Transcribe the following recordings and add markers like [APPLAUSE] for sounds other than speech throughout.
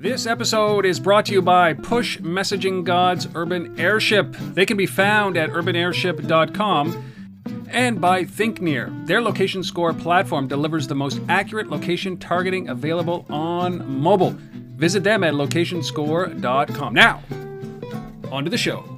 This episode is brought to you by Push Messaging Gods Urban Airship. They can be found at urbanairship.com and by ThinkNear. Their location score platform delivers the most accurate location targeting available on mobile. Visit them at locationscore.com. Now, on to the show.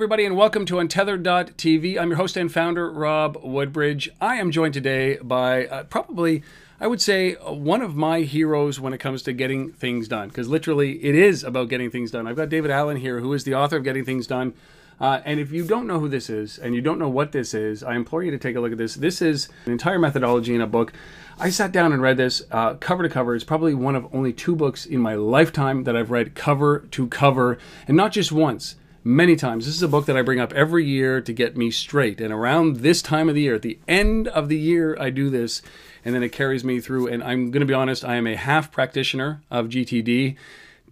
Everybody, and welcome to Untethered.tv. I'm your host and founder, Rob Woodbridge. I am joined today by uh, probably, I would say, one of my heroes when it comes to getting things done, because literally it is about getting things done. I've got David Allen here, who is the author of Getting Things Done. Uh, and if you don't know who this is and you don't know what this is, I implore you to take a look at this. This is an entire methodology in a book. I sat down and read this uh, cover to cover. It's probably one of only two books in my lifetime that I've read cover to cover, and not just once many times. This is a book that I bring up every year to get me straight. And around this time of the year, at the end of the year, I do this, and then it carries me through. And I'm going to be honest, I am a half practitioner of GTD.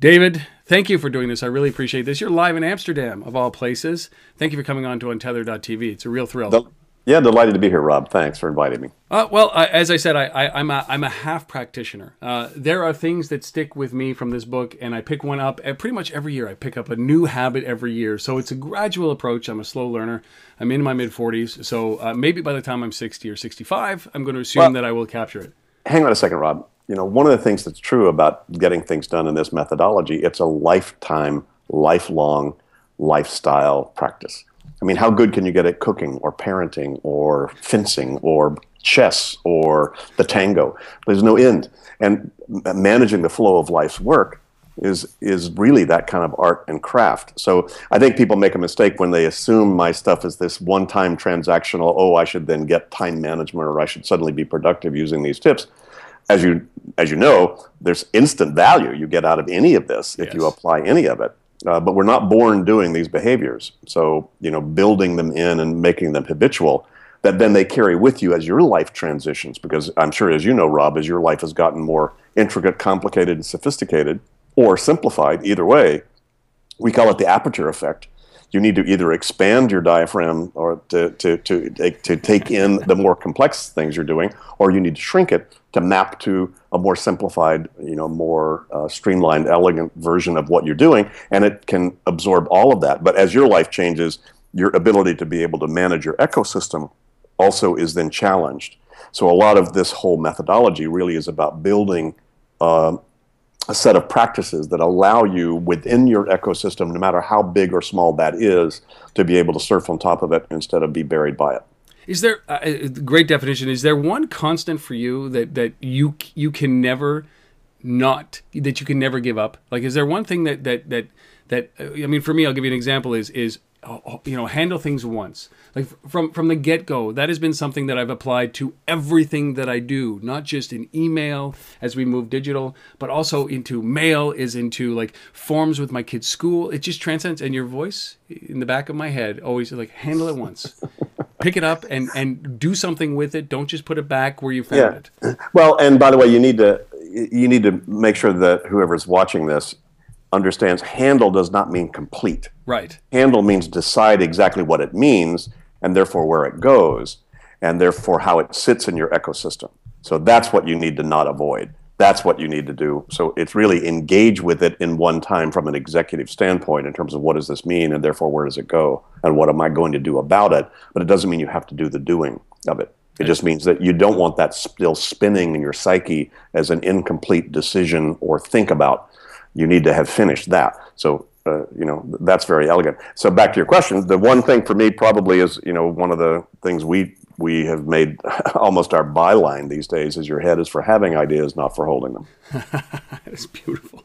David, thank you for doing this. I really appreciate this. You're live in Amsterdam, of all places. Thank you for coming on to Untethered.tv. It's a real thrill. Del- yeah, delighted to be here, Rob. Thanks for inviting me. Uh, well, uh, as I said, I, am a, I'm a half practitioner. Uh, there are things that stick with me from this book, and I pick one up pretty much every year. I pick up a new habit every year. So it's a gradual approach. I'm a slow learner. I'm in my mid 40s. So uh, maybe by the time I'm 60 or 65, I'm going to assume well, that I will capture it. Hang on a second, Rob. You know, one of the things that's true about getting things done in this methodology, it's a lifetime, lifelong lifestyle practice. I mean, how good can you get at cooking or parenting or fencing or chess or the tango? There's no end. And managing the flow of life's work is is really that kind of art and craft. So I think people make a mistake when they assume my stuff is this one-time transactional. Oh, I should then get time management, or I should suddenly be productive using these tips. As you as you know, there's instant value you get out of any of this if yes. you apply any of it. Uh, but we're not born doing these behaviors. So, you know, building them in and making them habitual that then they carry with you as your life transitions. Because I'm sure, as you know, Rob, as your life has gotten more intricate, complicated, and sophisticated, or simplified, either way, we call it the aperture effect you need to either expand your diaphragm or to, to, to, to take in the more complex things you're doing, or you need to shrink it to map to a more simplified, you know, more uh, streamlined, elegant version of what you're doing, and it can absorb all of that. But as your life changes, your ability to be able to manage your ecosystem also is then challenged. So a lot of this whole methodology really is about building uh, a set of practices that allow you within your ecosystem, no matter how big or small that is, to be able to surf on top of it instead of be buried by it. Is there uh, a great definition? Is there one constant for you that that you you can never not that you can never give up? Like, is there one thing that that that that uh, I mean, for me, I'll give you an example. Is is you know handle things once. Like from from the get-go that has been something that i've applied to everything that i do not just in email as we move digital but also into mail is into like forms with my kids school. It just transcends and your voice in the back of my head always like handle it once. [LAUGHS] Pick it up and and do something with it. Don't just put it back where you found yeah. it. Well and by the way you need to you need to make sure that whoever's watching this understands handle does not mean complete. Right. Handle means decide exactly what it means and therefore where it goes and therefore how it sits in your ecosystem. So that's what you need to not avoid. That's what you need to do. So it's really engage with it in one time from an executive standpoint in terms of what does this mean and therefore where does it go and what am I going to do about it. But it doesn't mean you have to do the doing of it. It just means that you don't want that still spinning in your psyche as an incomplete decision or think about you need to have finished that. So uh, you know that's very elegant. So back to your question, the one thing for me probably is you know one of the things we we have made [LAUGHS] almost our byline these days is your head is for having ideas, not for holding them. [LAUGHS] it's beautiful.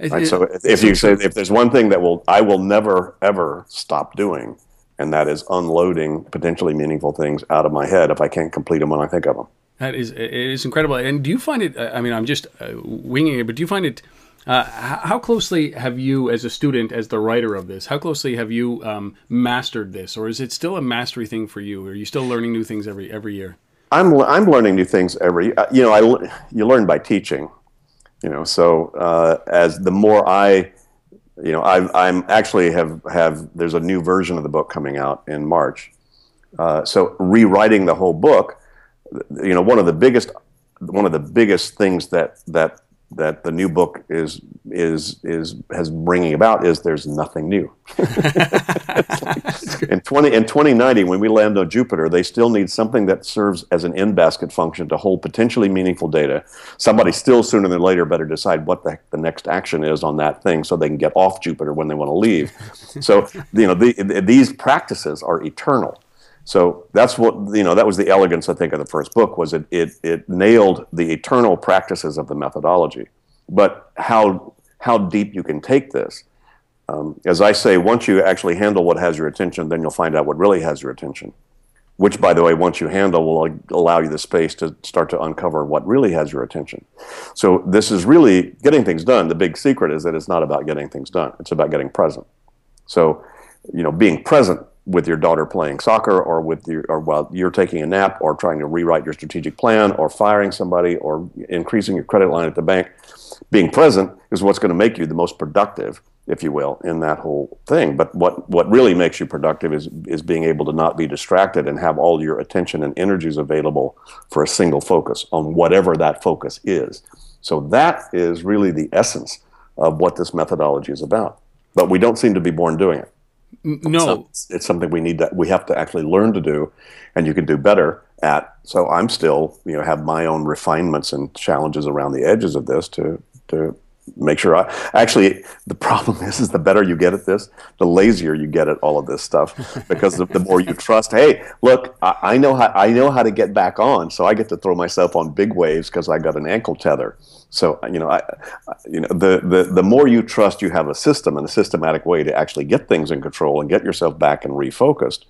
Right, so if you say if there's one thing that will I will never ever stop doing, and that is unloading potentially meaningful things out of my head if I can't complete them when I think of them. That is it is incredible. And do you find it? I mean, I'm just uh, winging it, but do you find it? Uh, how closely have you, as a student, as the writer of this, how closely have you um, mastered this, or is it still a mastery thing for you? Are you still learning new things every every year? I'm I'm learning new things every. Uh, you know, I you learn by teaching. You know, so uh, as the more I, you know, I, I'm actually have have there's a new version of the book coming out in March. Uh, so rewriting the whole book, you know, one of the biggest one of the biggest things that that that the new book is is is has bringing about is there's nothing new. [LAUGHS] in twenty in twenty ninety, when we land on Jupiter, they still need something that serves as an in basket function to hold potentially meaningful data. Somebody still sooner than later better decide what the, the next action is on that thing, so they can get off Jupiter when they want to leave. so you know the, the, these practices are eternal. So that's what you know. That was the elegance, I think, of the first book. Was it it it nailed the eternal practices of the methodology, but how how deep you can take this. Um, as I say, once you actually handle what has your attention, then you'll find out what really has your attention. Which, by the way, once you handle, will allow you the space to start to uncover what really has your attention. So this is really getting things done. The big secret is that it's not about getting things done; it's about getting present. So, you know, being present with your daughter playing soccer or with your or while you're taking a nap or trying to rewrite your strategic plan or firing somebody or increasing your credit line at the bank being present is what's going to make you the most productive if you will in that whole thing. But what what really makes you productive is is being able to not be distracted and have all your attention and energies available for a single focus on whatever that focus is. So that is really the essence of what this methodology is about. But we don't seem to be born doing it no, it's, it's, something we need that we have to actually learn to do, and you can do better at. So I'm still, you know, have my own refinements and challenges around the edges of this to to make sure I actually the problem is is the better you get at this, the lazier you get at all of this stuff because the, the more you trust. Hey, look, I, I, know how I know how to get back on, so I get to throw myself on big waves because I got an ankle tether. So you know, I, you know, the, the the more you trust you have a system and a systematic way to actually get things in control and get yourself back and refocused,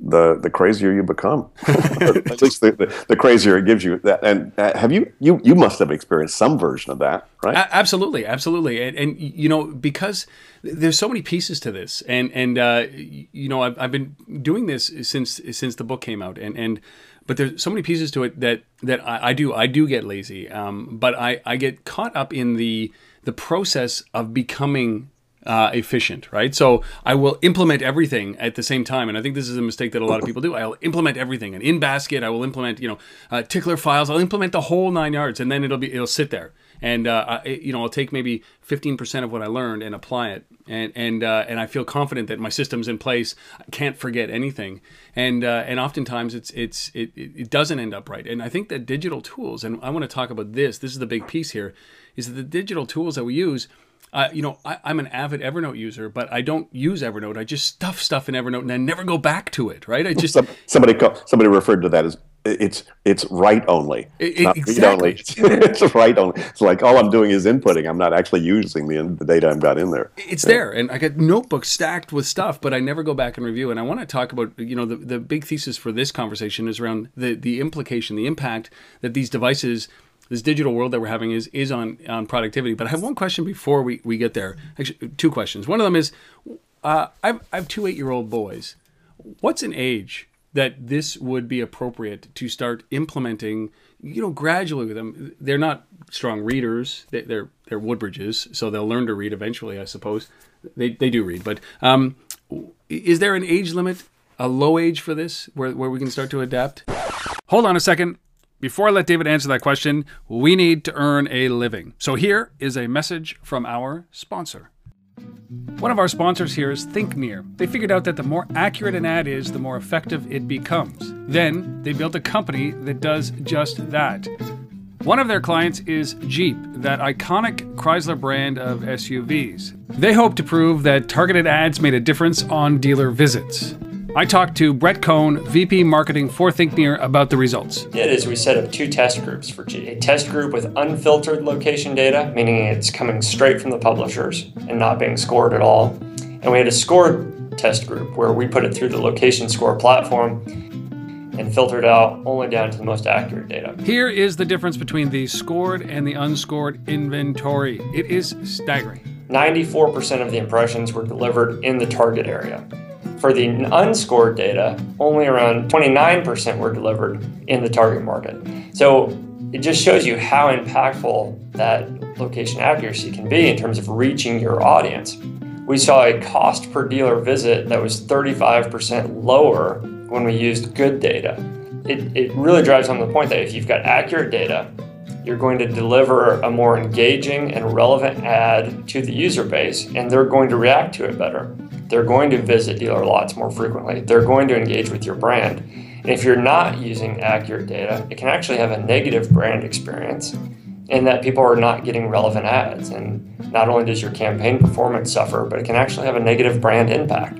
the the crazier you become. [LAUGHS] At least the, the, the, crazier it gives you. That and uh, have you you you must have experienced some version of that, right? A- absolutely, absolutely, and, and, you know because there's so many pieces to this, and and uh, you know I've, I've been doing this since since the book came out, and and but there's so many pieces to it that that I, I do I do get lazy, um, but I I get caught up in the the process of becoming uh, efficient, right? So I will implement everything at the same time, and I think this is a mistake that a lot of people do. I'll implement everything, and in basket, I will implement, you know, uh, tickler files. I'll implement the whole nine yards, and then it'll be it'll sit there, and uh, I, you know, I'll take maybe fifteen percent of what I learned and apply it, and and uh, and I feel confident that my system's in place. I can't forget anything, and uh, and oftentimes it's it's it, it doesn't end up right. And I think that digital tools, and I want to talk about this. This is the big piece here, is that the digital tools that we use. Uh, you know, I, am an avid Evernote user, but I don't use Evernote. I just stuff stuff in Evernote and I never go back to it. Right? I just somebody somebody referred to that as it's it's write only. It, not exactly. read only. [LAUGHS] it's write only. It's like all I'm doing is inputting. I'm not actually using the the data I've got in there. It's yeah. there, and I got notebooks stacked with stuff, but I never go back and review. And I want to talk about you know the the big thesis for this conversation is around the the implication, the impact that these devices. This digital world that we're having is is on on productivity. But I have one question before we, we get there. Actually, two questions. One of them is, uh, I've I have two eight year old boys. What's an age that this would be appropriate to start implementing, you know, gradually with them. They're not strong readers; they're they're Woodbridges, so they'll learn to read eventually, I suppose. They they do read, but um, is there an age limit, a low age for this, where where we can start to adapt? Hold on a second. Before I let David answer that question, we need to earn a living. So here is a message from our sponsor. One of our sponsors here is ThinkNear. They figured out that the more accurate an ad is, the more effective it becomes. Then they built a company that does just that. One of their clients is Jeep, that iconic Chrysler brand of SUVs. They hope to prove that targeted ads made a difference on dealer visits. I talked to Brett Cohn, VP Marketing for ThinkNear, about the results. Did is we set up two test groups for G. A test group with unfiltered location data, meaning it's coming straight from the publishers and not being scored at all. And we had a scored test group where we put it through the location score platform and filtered out only down to the most accurate data. Here is the difference between the scored and the unscored inventory. It is staggering. 94% of the impressions were delivered in the target area. For the unscored data, only around 29% were delivered in the target market. So it just shows you how impactful that location accuracy can be in terms of reaching your audience. We saw a cost per dealer visit that was 35% lower when we used good data. It, it really drives home the point that if you've got accurate data, you're going to deliver a more engaging and relevant ad to the user base, and they're going to react to it better. They're going to visit dealer lots more frequently. They're going to engage with your brand. And if you're not using accurate data, it can actually have a negative brand experience in that people are not getting relevant ads. And not only does your campaign performance suffer, but it can actually have a negative brand impact.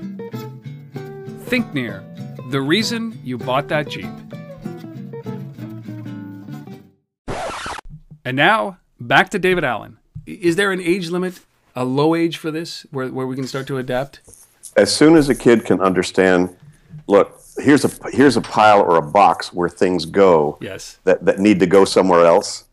ThinkNear. The reason you bought that Jeep. And now, back to David Allen. Is there an age limit, a low age for this, where, where we can start to adapt? As soon as a kid can understand, look, here's a here's a pile or a box where things go Yes. that, that need to go somewhere else,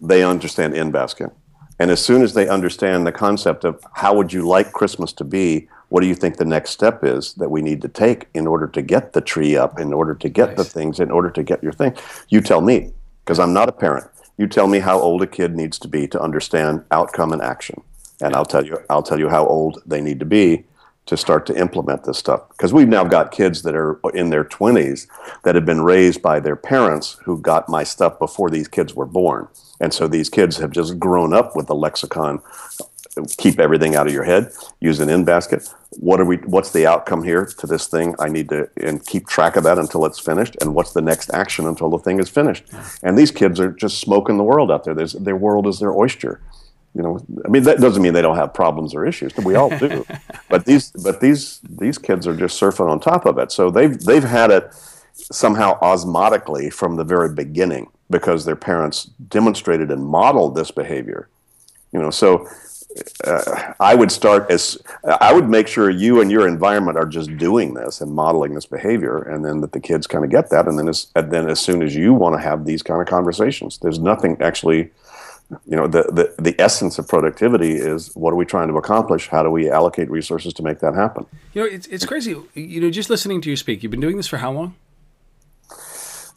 they understand in basket. And as soon as they understand the concept of how would you like Christmas to be, what do you think the next step is that we need to take in order to get the tree up, in order to get the things, in order to get your thing? You tell me, because I'm not a parent. You tell me how old a kid needs to be to understand outcome and action. And I'll tell you I'll tell you how old they need to be to start to implement this stuff. Because we've now got kids that are in their 20s that have been raised by their parents who got my stuff before these kids were born. And so these kids have just grown up with the lexicon keep everything out of your head use an in basket. What are we what's the outcome here to this thing? I need to and keep track of that until it's finished. And what's the next action until the thing is finished? And these kids are just smoking the world out there. There's, their world is their oyster. You know i mean that doesn't mean they don't have problems or issues we all do. [LAUGHS] But these but these these kids are just surfing on top of it. So they've they've had it somehow osmotically from the very beginning because their parents demonstrated and modeled this behavior. You know so uh, i would start as i would make sure you and your environment are just doing this and modeling this behavior and then that the kids kind of get that and then as and then as soon as you want to have these kind of conversations there's nothing actually you know the, the the essence of productivity is what are we trying to accomplish how do we allocate resources to make that happen You know, it's, it's crazy. You know, just listening to you speak, you've been doing this for how long?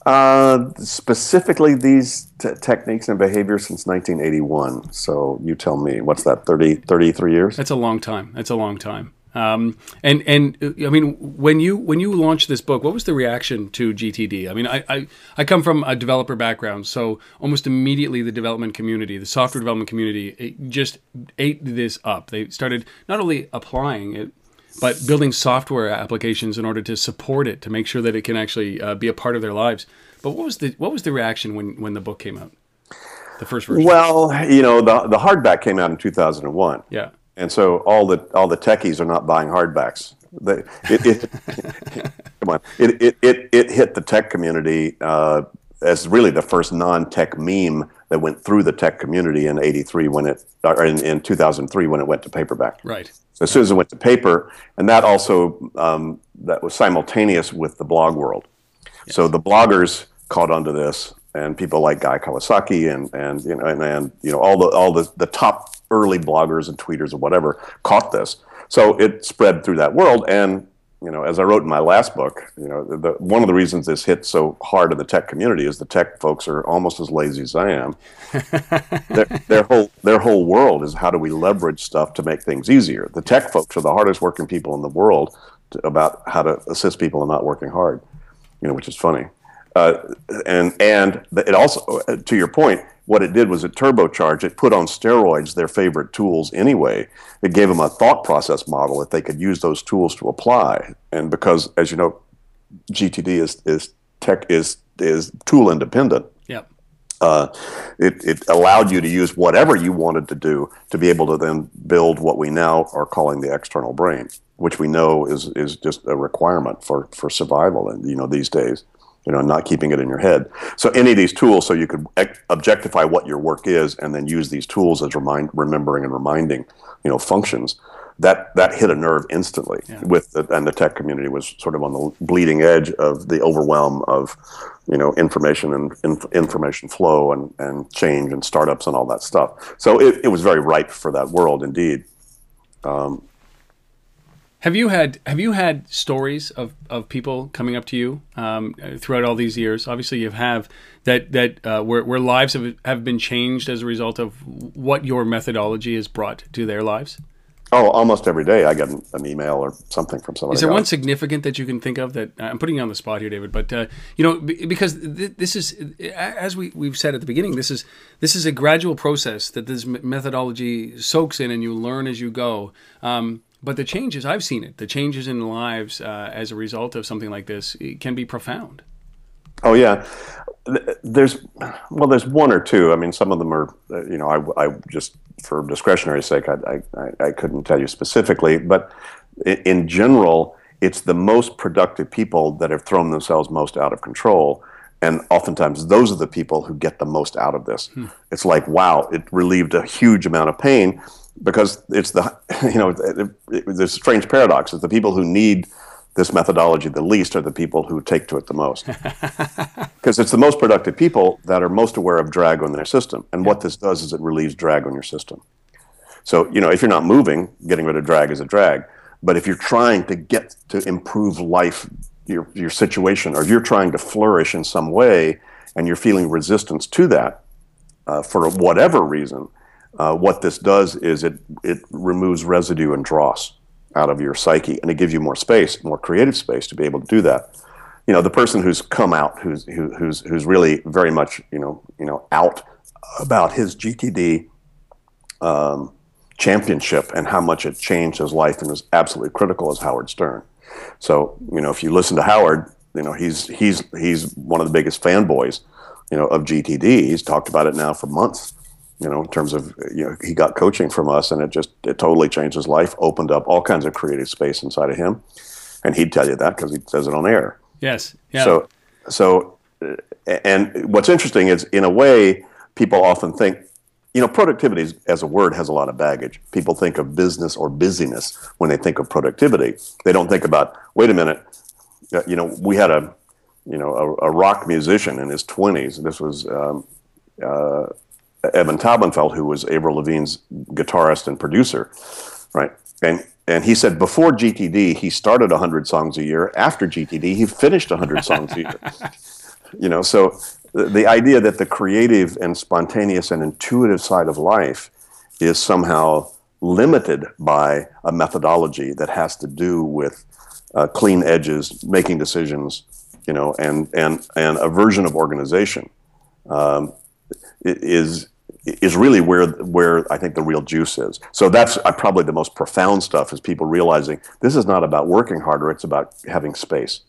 Uh, specifically, these t- techniques and behaviors since 1981. So you tell me, what's that, 30, 33 years? That's a long time. That's a long time. Um, and and uh, I mean, when you when you launched this book, what was the reaction to GTD? I mean, I, I I come from a developer background, so almost immediately the development community, the software development community, it just ate this up. They started not only applying it, but building software applications in order to support it, to make sure that it can actually uh, be a part of their lives. But what was the what was the reaction when when the book came out, the first version? Well, you know, the, the hardback came out in 2001. yeah. And so all the all the techies are not buying hardbacks. They, it, it, [LAUGHS] come on, it, it, it, it hit the tech community uh, as really the first non-tech meme that went through the tech community in '83 when it, or in, in 2003 when it went to paperback. Right. So as soon as it went to paper, and that also um, that was simultaneous with the blog world. So the bloggers caught onto this, and people like Guy Kawasaki and and you know and, and you know all the all the the top early bloggers and tweeters and whatever caught this. So it spread through that world, and you know as I wrote in my last book, you know the, the, one of the reasons this hit so hard in the tech community is the tech folks are almost as lazy as I am. [LAUGHS] their, their whole their whole world is how do we leverage stuff to make things easier. The tech folks are the hardest working people in the world to, about how to assist people in not working hard. You know, which is funny. Uh, and and it also, uh, to your point, what it did was it turbocharged. It put on steroids their favorite tools anyway. It gave them a thought process model that they could use those tools to apply. And because, as you know, GTD is is tech is is tool independent Yep. uh, it, it allowed you to use whatever you wanted to do to be able to then build what we now are calling the external brain, which we know is is just a requirement for for survival and you know these days. You know, not keeping it in your head. So any of these tools, so you could objectify what your work is, and then use these tools as remind, remembering and reminding, you know, functions. That that hit a nerve instantly. With the, and the tech community was sort of on the bleeding edge of the overwhelm of, you know, information and inf- information flow and, and change and startups and all that stuff. So it, it was very ripe for that world indeed. Um, Have you had Have you had stories of, of people coming up to you um, throughout all these years? Obviously, you have that that uh, where where lives have have been changed as a result of what your methodology has brought to their lives. Oh, almost every day I get an, email or something from somebody. Is there else. one significant that you can think of that I'm putting you on the spot here, David? But uh, you know, b- because th- this is, as we we've said at the beginning, this is this is a gradual process that this methodology soaks in, and you learn as you go. Um, but the changes I've seen it, the changes in lives uh, as a result of something like this, can be profound. Oh yeah, there's well, there's one or two. I mean, some of them are, uh, you know, I, I just for discretionary sake, I, I, I couldn't tell you specifically, but in general, it's the most productive people that have thrown themselves most out of control. And oftentimes, those are the people who get the most out of this. Hmm. It's like, wow, it relieved a huge amount of pain because it's the [LAUGHS] you know there's a strange paradox. It's the people who need this methodology the least are the people who take to it the most [LAUGHS] because it's the most productive people that are most aware of drag on their system and yeah. what this does is it relieves drag on your system so you know if you're not moving getting rid of drag is a drag but if you're trying to get to improve life your, your situation or if you're trying to flourish in some way and you're feeling resistance to that uh, for whatever reason uh, what this does is it it removes residue and dross out of your psyche, and it gives you more space, more creative space to be able to do that. You know, the person who's come out, who's who, who's who's really very much you know you know out about his GTD um, championship and how much it changed his life and was absolutely critical is Howard Stern. So you know, if you listen to Howard, you know he's he's he's one of the biggest fanboys, you know, of GTD. He's talked about it now for months you know, in terms of you know, he got coaching from us, and it just it totally changed his life, opened up all kinds of creative space inside of him, and he'd tell you that because he says it on air. Yes. Yeah. So, so, and what's interesting is, in a way, people often think, you know, productivity as a word has a lot of baggage. People think of business or busyness when they think of productivity. They don't think about, wait a minute, uh, you know, we had a, you know, a, a rock musician in his twenties. This was. Um, uh, Evan Taubenfeld, who was Avril Lavigne's guitarist and producer, right? And and he said before GTD, he started 100 songs a year. After GTD, he finished 100 songs a year. [LAUGHS] You know, so the, the idea that the creative and spontaneous and intuitive side of life is somehow limited by a methodology that has to do with uh, clean edges, making decisions, you know, and and and a version of organization um, is is really where where I think the real juice is. So that's uh, probably the most profound stuff is people realizing this is not about working harder; it's about having space.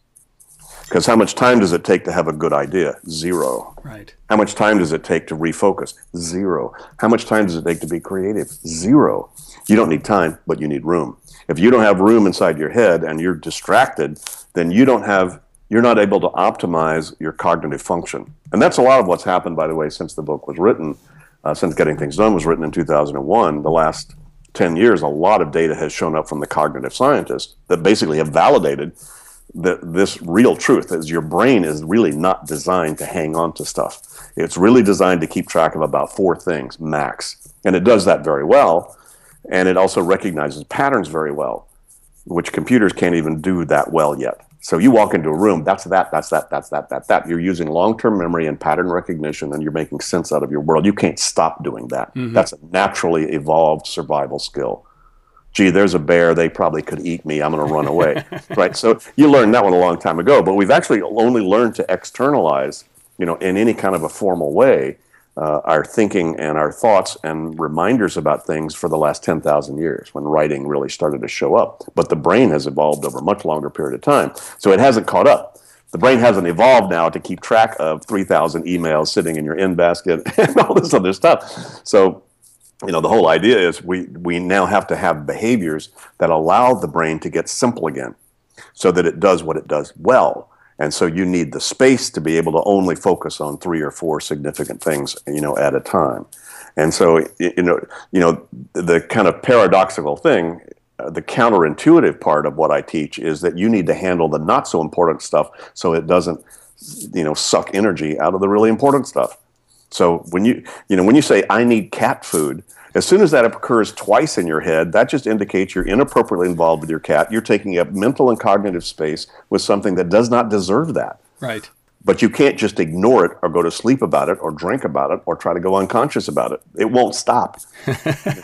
Because how much time does it take to have a good idea? Zero. Right. How much time does it take to refocus? Zero. How much time does it take to be creative? Zero. You don't need time, but you need room. If you don't have room inside your head and you're distracted, then you don't have you're not able to optimize your cognitive function. And that's a lot of what's happened, by the way, since the book was written uh, since Getting Things Done was written in 2001, the last 10 years, a lot of data has shown up from the cognitive scientists that basically have validated that this real truth is your brain is really not designed to hang on to stuff. It's really designed to keep track of about four things max. And it does that very well. And it also recognizes patterns very well, which computers can't even do that well yet. So you walk into a room, that's that, that's that, that's that, that, that. You're using long-term memory and pattern recognition, and you're making sense out of your world. You can't stop doing that. Mm-hmm. That's a naturally evolved survival skill. Gee, there's a bear. They probably could eat me. I'm going to run away, [LAUGHS] right? So you learned that one a long time ago. But we've actually only learned to externalize, you know, in any kind of a formal way, uh, our thinking and our thoughts and reminders about things for the last 10,000 years when writing really started to show up. But the brain has evolved over a much longer period of time. So it hasn't caught up. The brain hasn't evolved now to keep track of 3,000 emails sitting in your in basket [LAUGHS] and all this other stuff. So, you know, the whole idea is we, we now have to have behaviors that allow the brain to get simple again so that it does what it does well and so you need the space to be able to only focus on three or four significant things you know at a time. And so you know you know the kind of paradoxical thing uh, the counterintuitive part of what i teach is that you need to handle the not so important stuff so it doesn't you know suck energy out of the really important stuff. So when you you know when you say i need cat food As soon as that occurs twice in your head, that just indicates you're inappropriately involved with your cat. You're taking up mental and cognitive space with something that does not deserve that. Right. But you can't just ignore it or go to sleep about it or drink about it or try to go unconscious about it. It won't stop. you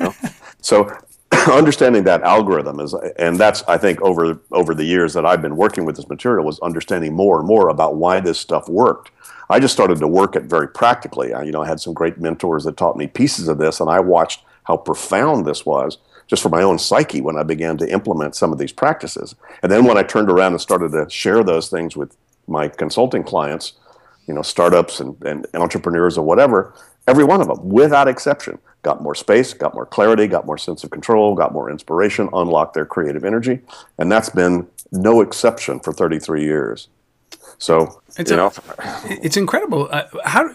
know? [LAUGHS] So [CLEARS THROAT] understanding that algorithm is and that's I think over over the years that I've been working with this material was understanding more and more about why this stuff worked. I just started to work it very practically. I, you know, I had some great mentors that taught me pieces of this, and I watched how profound this was just for my own psyche when I began to implement some of these practices. And then when I turned around and started to share those things with my consulting clients, you know, startups and, and entrepreneurs or whatever, every one of them, without exception, got more space, got more clarity, got more sense of control, got more inspiration, unlocked their creative energy. And that's been no exception for 33 years. So it's you know, a, it's incredible. Uh, how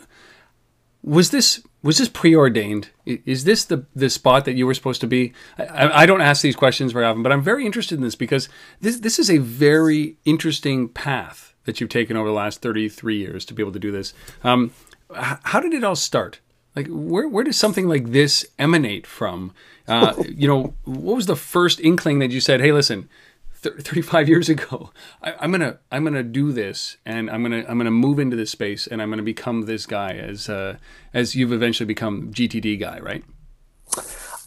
was this? Was this preordained? Is this the the spot that you were supposed to be? I, I, don't ask these questions very often, but I'm very interested in this because this this is a very interesting path that you've taken over the last 33 years to be able to do this. Um, how did it all start? Like, where where does something like this emanate from? Uh, [LAUGHS] you know, what was the first inkling that you said, "Hey, listen, 35 years ago I, am gonna i'm gonna do this and i'm gonna i'm gonna move into this space and i'm gonna become this guy as uh, as you've eventually become gtd guy right?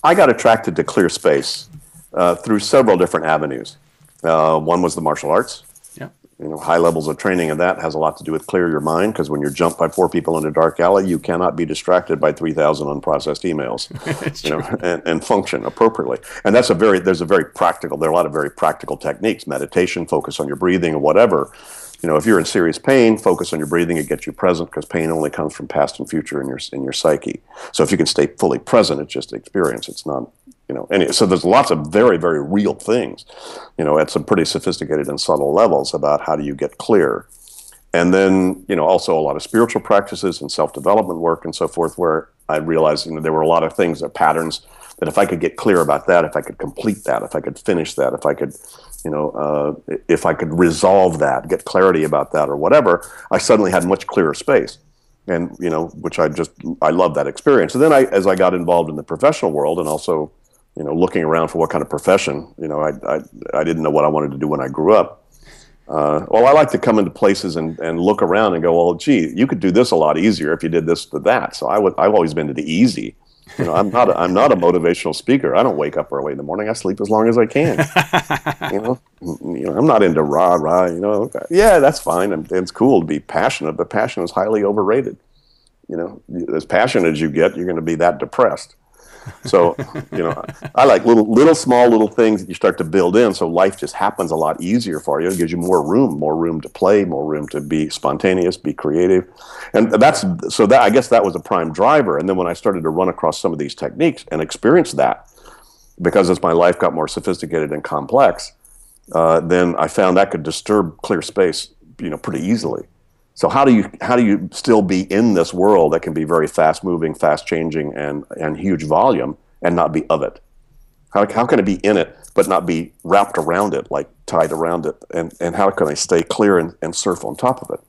I got attracted to clear space uh, through several different avenues. Uh, one was the martial arts you know, high levels of training and that has a lot to do with clear your mind because when you're jumped by four people in a dark alley, you cannot be distracted by 3,000 unprocessed emails [LAUGHS] you know, and, and, function appropriately. And that's a very, there's a very practical, there are a lot of very practical techniques, meditation, focus on your breathing or whatever. You know, if you're in serious pain, focus on your breathing. It gets you present because pain only comes from past and future in your in your psyche. So if you can stay fully present, it's just experience. It's not you know any so there's lots of very very real things you know at some pretty sophisticated and subtle levels about how do you get clear. And then you know also a lot of spiritual practices and self-development work and so forth where i realized you know there were a lot of things or patterns that if i could get clear about that if i could complete that if i could finish that if i could you know uh, if i could resolve that get clarity about that or whatever i suddenly had much clearer space. And you know which i just i love that experience. And then i as i got involved in the professional world and also you know, looking around for what kind of profession. You know, I, I, I didn't know what I wanted to do when I grew up. Uh, well, I like to come into places and, and look around and go, well, gee, you could do this a lot easier if you did this to that. So I would, I've always been to the easy. You know, I'm not, a, I'm not a motivational speaker. I don't wake up early in the morning. I sleep as long as I can. [LAUGHS] you know, you know, I'm not into rah rah. You know, yeah, that's fine. It's cool to be passionate, but passion is highly overrated. You know, as passionate as you get, you're going to be that depressed. So, you know, I like little, little, small, little things that you start to build in. So life just happens a lot easier for you. It gives you more room, more room to play, more room to be spontaneous, be creative, and that's so that I guess that was a prime driver. And then when I started to run across some of these techniques and experience that, because as my life got more sophisticated and complex, uh, then I found that could disturb clear space, you know, pretty easily. So how do you how do you still be in this world that can be very fast moving, fast changing, and and huge volume, and not be of it? How, how can I be in it but not be wrapped around it, like tied around it? And and how can I stay clear and, and surf on top of it?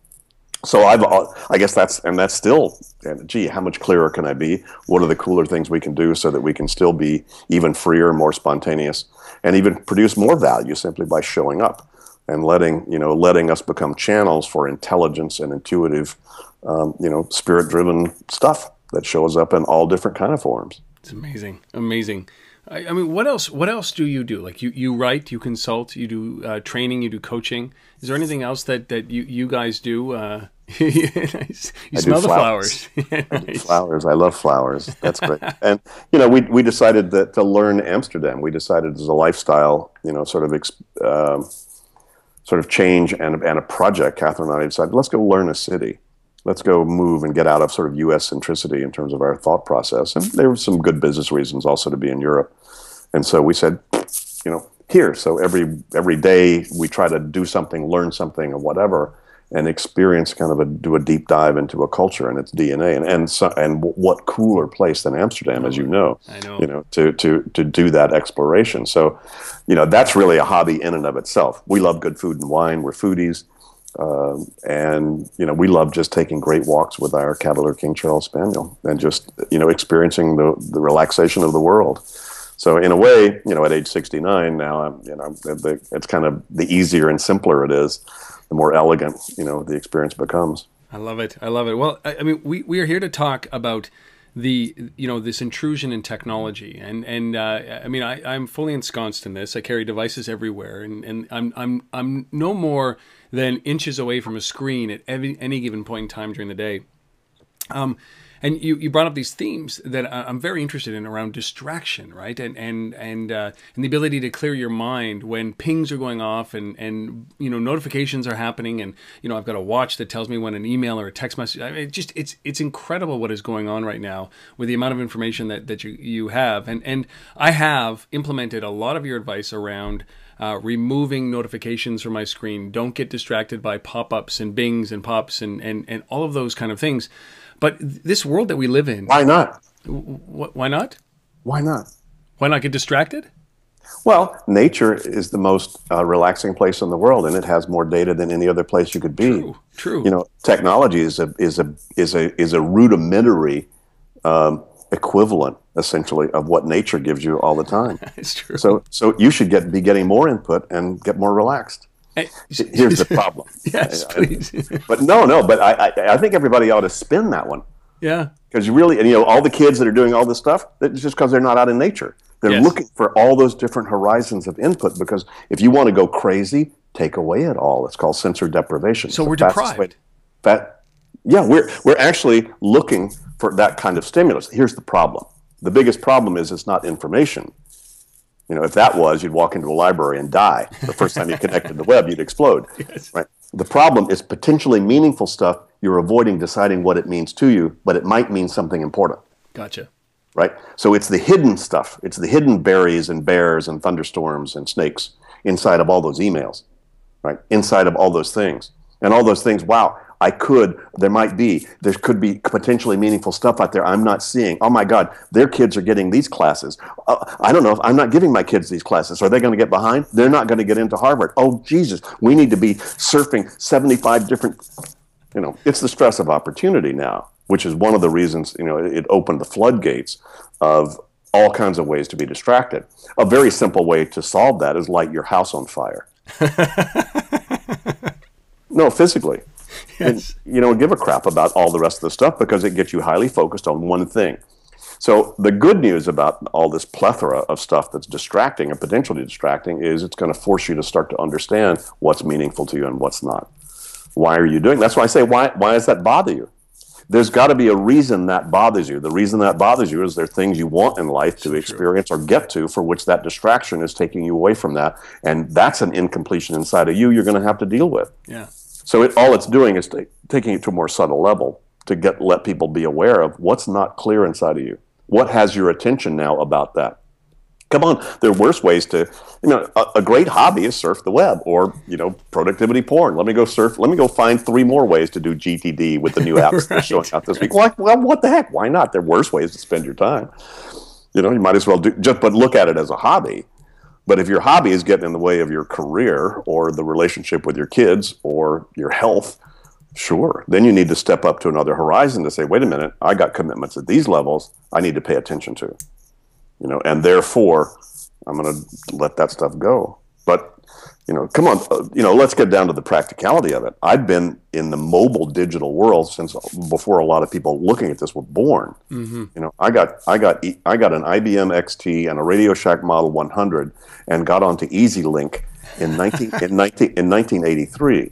So I've uh, I guess that's and that's still and gee, how much clearer can I be? What are the cooler things we can do so that we can still be even freer, more spontaneous, and even produce more value simply by showing up? And letting you know letting us become channels for intelligence and intuitive um, you know spirit driven stuff that shows up in all different kind of forms it's amazing amazing I, I, mean what else what else do you do like you you write you consult you do uh, training you do coaching is there anything else that that you you guys do uh, [LAUGHS] you I smell the flowers. flowers. [LAUGHS] I flowers. I love flowers. That's great. [LAUGHS] and you know, we we decided that to learn Amsterdam. We decided as a lifestyle, you know, sort of uh, sort of change and, and a project, Kathryn and I decided, let's go learn a city. Let's go move and get out of sort of U.S. centricity in terms of our thought process. And there were some good business reasons also to be in Europe. And so we said, you know, here. So every every day we try to do something, learn something, or whatever and experience kind of a do a deep dive into a culture and its DNA and and so, and what cooler place than Amsterdam as you know, know, you know to to to do that exploration. So you know that's really a hobby in and of itself. We love good food and wine. We're foodies. Uh, and you know, we love just taking great walks with our Cavalier King Charles Spaniel and just you know experiencing the the relaxation of the world. So in a way, you know, at age 69 now, I'm, you know, the, it's kind of the easier and simpler it is, the more elegant, you know, the experience becomes. I love it. I love it. Well, I, I mean, we, we are here to talk about the you know this intrusion in technology and and uh, I mean I, I'm fully ensconced in this. I carry devices everywhere, and, and I'm I'm I'm no more than inches away from a screen at any, any given point in time during the day. Um, and you, you brought up these themes that I'm very interested in around distraction, right? And and and uh, and the ability to clear your mind when pings are going off and and you know notifications are happening, and you know I've got a watch that tells me when an email or a text message. I mean, it just it's it's incredible what is going on right now with the amount of information that that you you have, and and I have implemented a lot of your advice around. Uh, removing notifications from my screen. Don't get distracted by pop ups and bings and pops and, and, and all of those kind of things. But this world that we live in. Why not? Wh- why not? Why not? Why not get distracted? Well, nature is the most uh, relaxing place in the world, and it has more data than any other place you could be. True. True. You know, technology is a is a is a is a rudimentary um, equivalent, essentially, of what nature gives you all the time. [LAUGHS] it's true. So, so you should get be getting more input and get more relaxed. [LAUGHS] Here's the problem. [LAUGHS] yes, please. but no, no. But I, I, I think everybody ought to spin that one. Yeah. Because you really, and you know, all the kids that are doing all this stuff, it's just because they're not out in nature. They're Yes. looking for all those different horizons of input. Because if you want to go crazy, take away it all. It's called sensor deprivation. So we're the fastest way- deprived. That, yeah, we're we're actually looking for that kind of stimulus. Here's the problem. The biggest problem is it's not information. You know, if that was, you'd walk into a library and die. The first time you connected the web, you'd explode. [LAUGHS] Right. The problem is potentially meaningful stuff. You're avoiding deciding what it means to you, but it might mean something important. Gotcha. Right. So it's the hidden stuff. It's the hidden berries and bears and thunderstorms and snakes inside of all those emails. Right. Inside of all those things. And all those things, wow, I could, there might be, there could be potentially meaningful stuff out there I'm not seeing. Oh my God, their kids are getting these classes. Uh, I don't know if I'm not giving my kids these classes. Are they going to get behind? They're not going to get into Harvard. Oh, Jesus, we need to be surfing 75 different, you know, it's the stress of opportunity now, which is one of the reasons, you know, it, it opened the floodgates of all kinds of ways to be distracted. A very simple way to solve that is light your house on fire. [LAUGHS] no, physically [LAUGHS] Yes. you know, give a crap about all the rest of the stuff because it gets you highly focused on one thing. So the good news about all this plethora of stuff that's distracting and potentially distracting is it's going to force you to start to understand what's meaningful to you and what's not. Why are you doing? That's why I say why why does that bother you? There's got to be a reason that bothers you. The reason that bothers you is there are things you want in life to experience or get to for which that distraction is taking you away from that. And that's an incompletion inside of you you're going to have to deal with. Yeah. So it, all it's doing is ta- taking it to a more subtle level to get let people be aware of what's not clear inside of you. What has your attention now about that? Come on, there are worse ways to, you know, a, a great hobby is surf the web or you know productivity porn. Let me go surf. Let me go find three more ways to do GTD with the new [LAUGHS] apps that are showing out this week. Why, well, what the heck? Why not? There are worse ways to spend your time. You know, you might as well do just, but look at it as a hobby. But if your hobby is getting in the way of your career or the relationship with your kids or your health, sure, then you need to step up to another horizon to say, wait a minute, I got commitments at these levels I need to pay attention to. You know, and therefore I'm going to let that stuff go. But you know, come on, uh, you know, let's get down to the practicality of it. I've been in the mobile digital world since before a lot of people looking at this were born. You know, I got I got I got an IBM XT and a Radio Shack Model 100 and got onto EasyLink [LAUGHS] in 19 in 19 in 1983.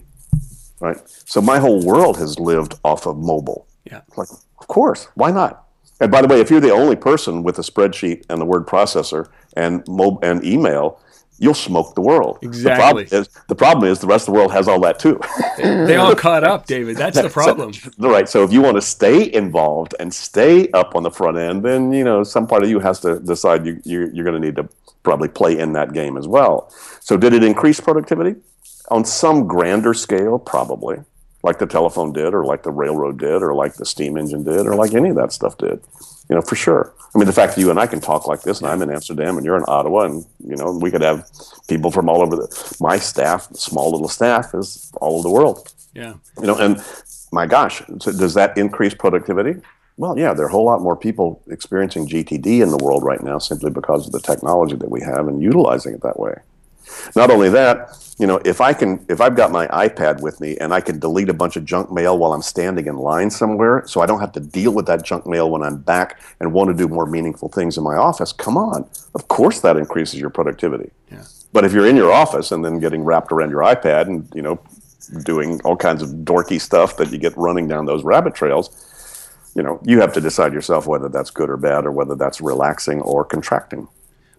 Right? So my whole world has lived off of mobile. Yeah. Like, of course, why not? And by the way, if you're the only person with a spreadsheet and the word processor and mob- and email, you'll smoke the world. Exactly. The problem is the problem is the rest of the world has all that too. They all caught up, David. That's the [LAUGHS] problem. right. So if you want to stay involved and stay up on the front end, then you know some part of you has to decide you, you you're going to need to probably play in that game as well. So did it increase productivity? On some grander scale, probably. like the telephone did, or like the railroad did, or like the steam engine did, or like any of that stuff did. You know, for sure. I mean, the fact that you and I can talk like this, and I'm in Amsterdam, and you're in Ottawa, and you know, we could have people from all over the. My staff, small little staff, is all over the world. Yeah. You know, and my gosh, so does that increase productivity? Well, yeah, there are a whole lot more people experiencing GTD in the world right now simply because of the technology that we have and utilizing it that way. Not only that, you know, if I can, if I've got my iPad with me and I can delete a bunch of junk mail while I'm standing in line somewhere, so I don't have to deal with that junk mail when I'm back and want to do more meaningful things in my office, come on. Of course, that increases your productivity. Yeah. But if you're in your office and then getting wrapped around your iPad and you know, doing all kinds of dorky stuff that you get running down those rabbit trails, you know, you have to decide yourself whether that's good or bad or whether that's relaxing or contracting.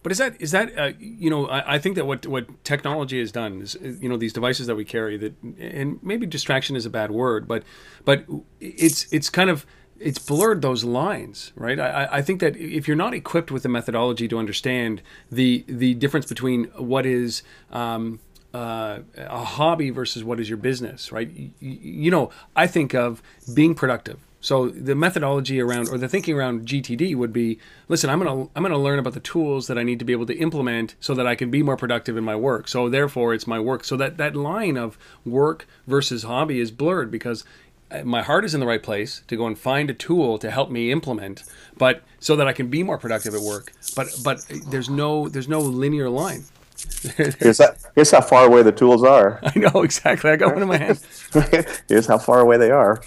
But is that is that uh, you know I, I think that what what technology has done is you know these devices that we carry that and maybe distraction is a bad word but but it's it's kind of it's blurred those lines, right? I, I think that if you're not equipped with the methodology to understand the the difference between what is um, uh, a hobby versus what is your business, right? You, you know, I think of being productive so the methodology around or the thinking around GTD would be, listen, I'm going to I'm going to learn about the tools that I need to be able to implement so that I can be more productive in my work. So therefore it's my work. So that that line of work versus hobby is blurred because uh, my heart is in the right place to go and find a tool to help me implement, but so that I can be more productive at work. But but there's no there's no linear line. [LAUGHS] here's, that, here's how far away the tools are. I know exactly. I got one in my hand. [LAUGHS] here's how far away they are.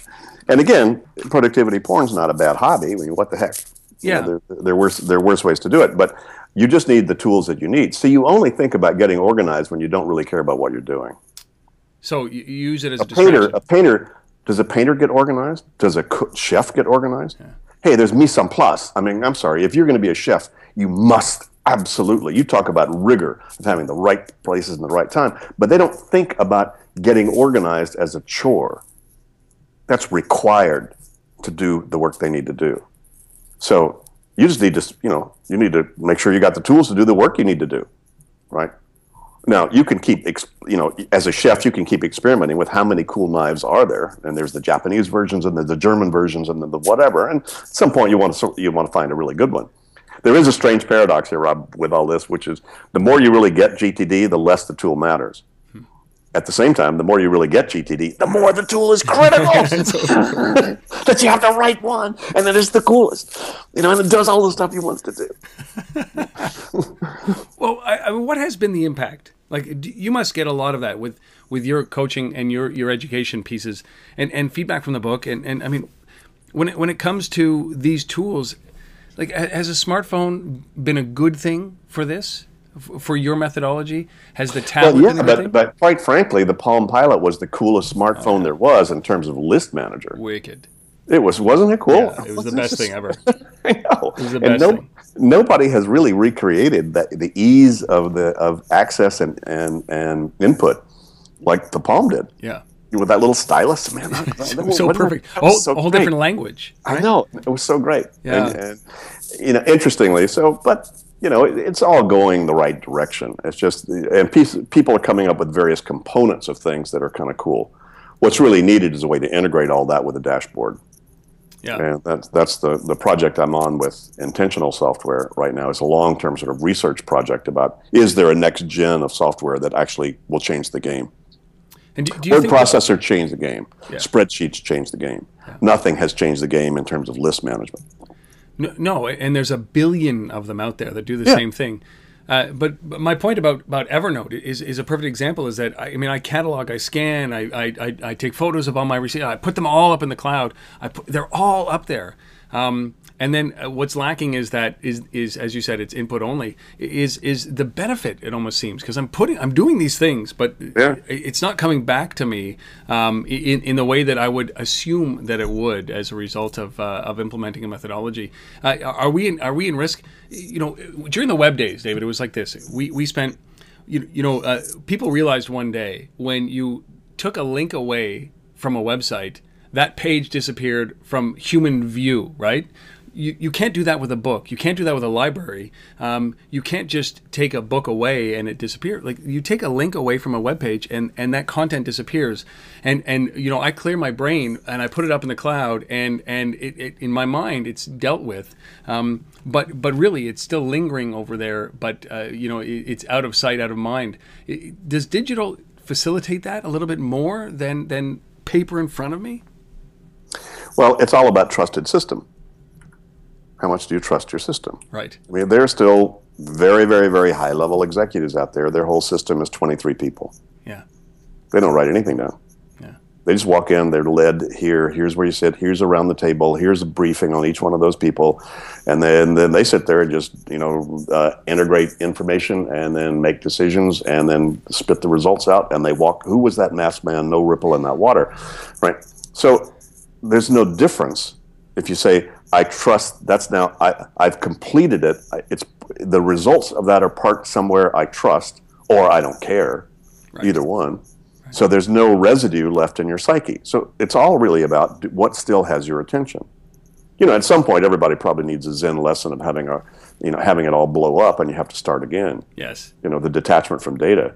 And again, productivity porn's not a bad hobby. I mean, what the heck? Yeah. You know, there, there, are worse, there are worse ways to do it. But you just need the tools that you need. So you only think about getting organized when you don't really care about what you're doing. So you use it as a, a painter. A painter. Does a painter get organized? Does a chef get organized? Yeah. Hey, there's mise en place. I mean, I'm sorry. If you're going to be a chef, you must absolutely. You talk about rigor of having the right places in the right time, but they don't think about getting organized as a chore that's required to do the work they need to do. So you just need to, you know, you need to make sure you got the tools to do the work you need to do, right? Now you can keep, you know, as a chef, you can keep experimenting with how many cool knives are there, and there's the Japanese versions and there's the German versions and the, whatever. And at some point, you want to you want to find a really good one. There is a strange paradox here, Rob, with all this, which is the more you really get GTD, the less the tool matters at the same time, the more you really get GTD, the more the tool is critical. [LAUGHS] [LAUGHS] that you have the right one, and that it's the coolest, you know, and it does all the stuff you want to do. [LAUGHS] well, I, I mean, what has been the impact? Like, you must get a lot of that with with your coaching and your your education pieces, and and feedback from the book, and and I mean, when it when it comes to these tools, like, has a smartphone been a good thing for this? For your methodology? Has the tablet? Well, yeah, but, but quite frankly, the Palm Pilot was the coolest smartphone oh. there was in terms of list manager. Wicked. It was, wasn't it cool? Yeah, it was the [LAUGHS] best thing ever. [LAUGHS] I know. It was the best and no, thing. nobody has really recreated that the ease of the of access and and and input like the Palm did. Yeah. With that little stylus, man, [LAUGHS] that, that so perfect. Oh, so a whole great. different language. Right? I know it was so great. Yeah. And, and, you know, interestingly, so but you know, it's all going the right direction. It's just, and piece, people are coming up with various components of things that are kind of cool. What's really needed is a way to integrate all that with a dashboard. Yeah. And that's, that's the, the project I'm on with intentional software right now. It's a long term sort of research project about is there a next gen of software that actually will change the game? And do, do you Word processor that... changed the game. Yeah. Spreadsheets changed the game. Yeah. Nothing has changed the game in terms of list management. No, no, and there's a billion of them out there that do the yeah. same thing. Uh, but, but, my point about, about Evernote is, is a perfect example. Is that I, I mean I catalog, I scan, I, I, I, take photos of all my receipts, I put them all up in the cloud. I put, they're all up there. Um, and then uh, what's lacking is that is is as you said, it's input only. Is is the benefit? It almost seems because I'm putting, I'm doing these things, but yeah. it's not coming back to me um, in in the way that I would assume that it would as a result of uh, of implementing a methodology. Uh, are we in, are we in risk? You know, during the web days, David, it was like this. We we spent, you you know, uh, people realized one day when you took a link away from a website that page disappeared from human view, right? You, you can't do that with a book. You can't do that with a library. Um, you can't just take a book away and it disappears. Like you take a link away from a web page and, and that content disappears. And and you know I clear my brain and I put it up in the cloud and and it, it in my mind it's dealt with. Um, but but really it's still lingering over there. But uh, you know it, it's out of sight, out of mind. It, does digital facilitate that a little bit more than than paper in front of me? Well, it's all about trusted system. How much do you trust your system? Right. I mean, there's still very, very, very high level executives out there. Their whole system is 23 people. Yeah. They don't write anything down. Yeah. They just walk in, they're led here, here's where you sit, here's around the table, here's a briefing on each one of those people. And then, then they sit there and just, you know, uh, integrate information and then make decisions and then spit the results out and they walk. Who was that masked man? No ripple in that water. Right. So there's no difference if you say I trust. That's now I I've completed it. It's the results of that are parked somewhere I trust or I don't care. Right. Either one. Right. So there's no residue left in your psyche. So it's all really about what still has your attention. You know, at some point, everybody probably needs a Zen lesson of having a, you know, having it all blow up, and you have to start again. Yes. You know, the detachment from data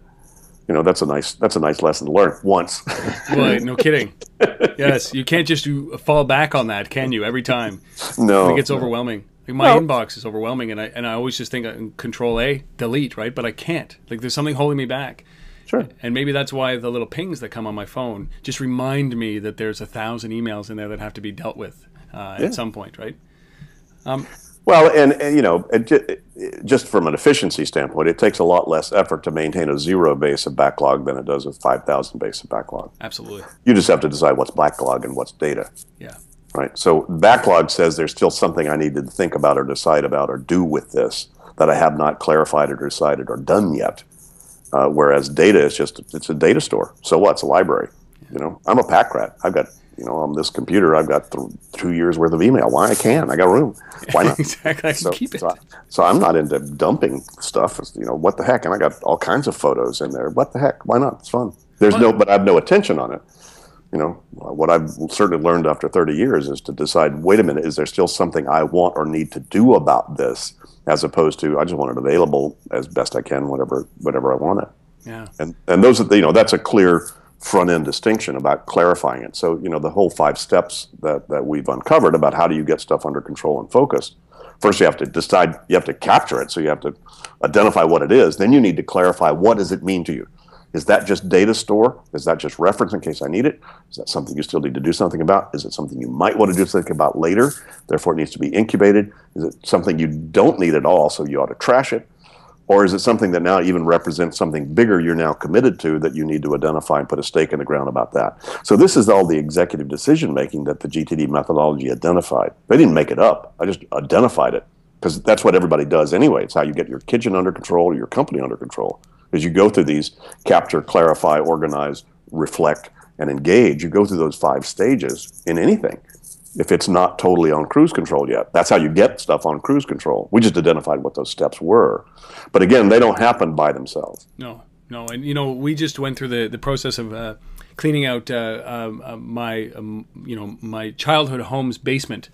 you know that's a nice that's a nice lesson to learn [LAUGHS] once. Well, no kidding. [LAUGHS] Yes, you can't just fall back on that, can you? Every time. No, it gets overwhelming. Like my well, inbox is overwhelming, and I and I always just think Control A, delete, right? But I can't. Like there's something holding me back. Sure. And maybe that's why the little pings that come on my phone just remind me that there's a thousand emails in there that have to be dealt with uh, yeah. at some point, right? Um, well, and, and you know, it, it, just from an efficiency standpoint, it takes a lot less effort to maintain a zero base of backlog than it does a 5,000 base of backlog. Absolutely. You just have to decide what's backlog and what's data. Yeah. Right. So backlog says there's still something I need to think about or decide about or do with this that I have not clarified or decided or done yet. Uh, whereas data is just it's a data store. So what? It's a library. You know, I'm a pack rat. I've got you know, on this computer, I've got th- two years worth of email. Why I can? I got room. Why not? [LAUGHS] exactly. I can so, keep it. So, I, so I'm not into dumping stuff. You know, what the heck? And I got all kinds of photos in there. What the heck? Why not? It's fun. There's no, but I have no attention on it. You know, what I've certainly learned after 30 years is to decide, wait a minute, is there still something I want or need to do about this, as opposed to I just want it available as best I can, whatever whatever I want it. Yeah. And and those, you know, that's a clear front end distinction about clarifying it. So, you know, the whole five steps that, that we've uncovered about how do you get stuff under control and focused. First, you have to decide, you have to capture it. So, you have to identify what it is. Then, you need to clarify what does it mean to you? Is that just data store? Is that just reference in case I need it? Is that something you still need to do something about? Is it something you might want to do something about later? Therefore, it needs to be incubated. Is it something you don't need at all, so you ought to trash it? Or is it something that now even represents something bigger you're now committed to that you need to identify and put a stake in the ground about that? So this is all the executive decision making that the GTD methodology identified. They didn't make it up. I just identified it because that's what everybody does anyway. It's how you get your kitchen under control or your company under control. As you go through these capture, clarify, organize, reflect, and engage, you go through those five stages in anything if it's not totally on cruise control yet. That's how you get stuff on cruise control. We just identified what those steps were. But again, they don't happen by themselves. No, no. And, you know, we just went through the, the process of uh, cleaning out uh, um, uh, my, um, you know, my childhood home's basement.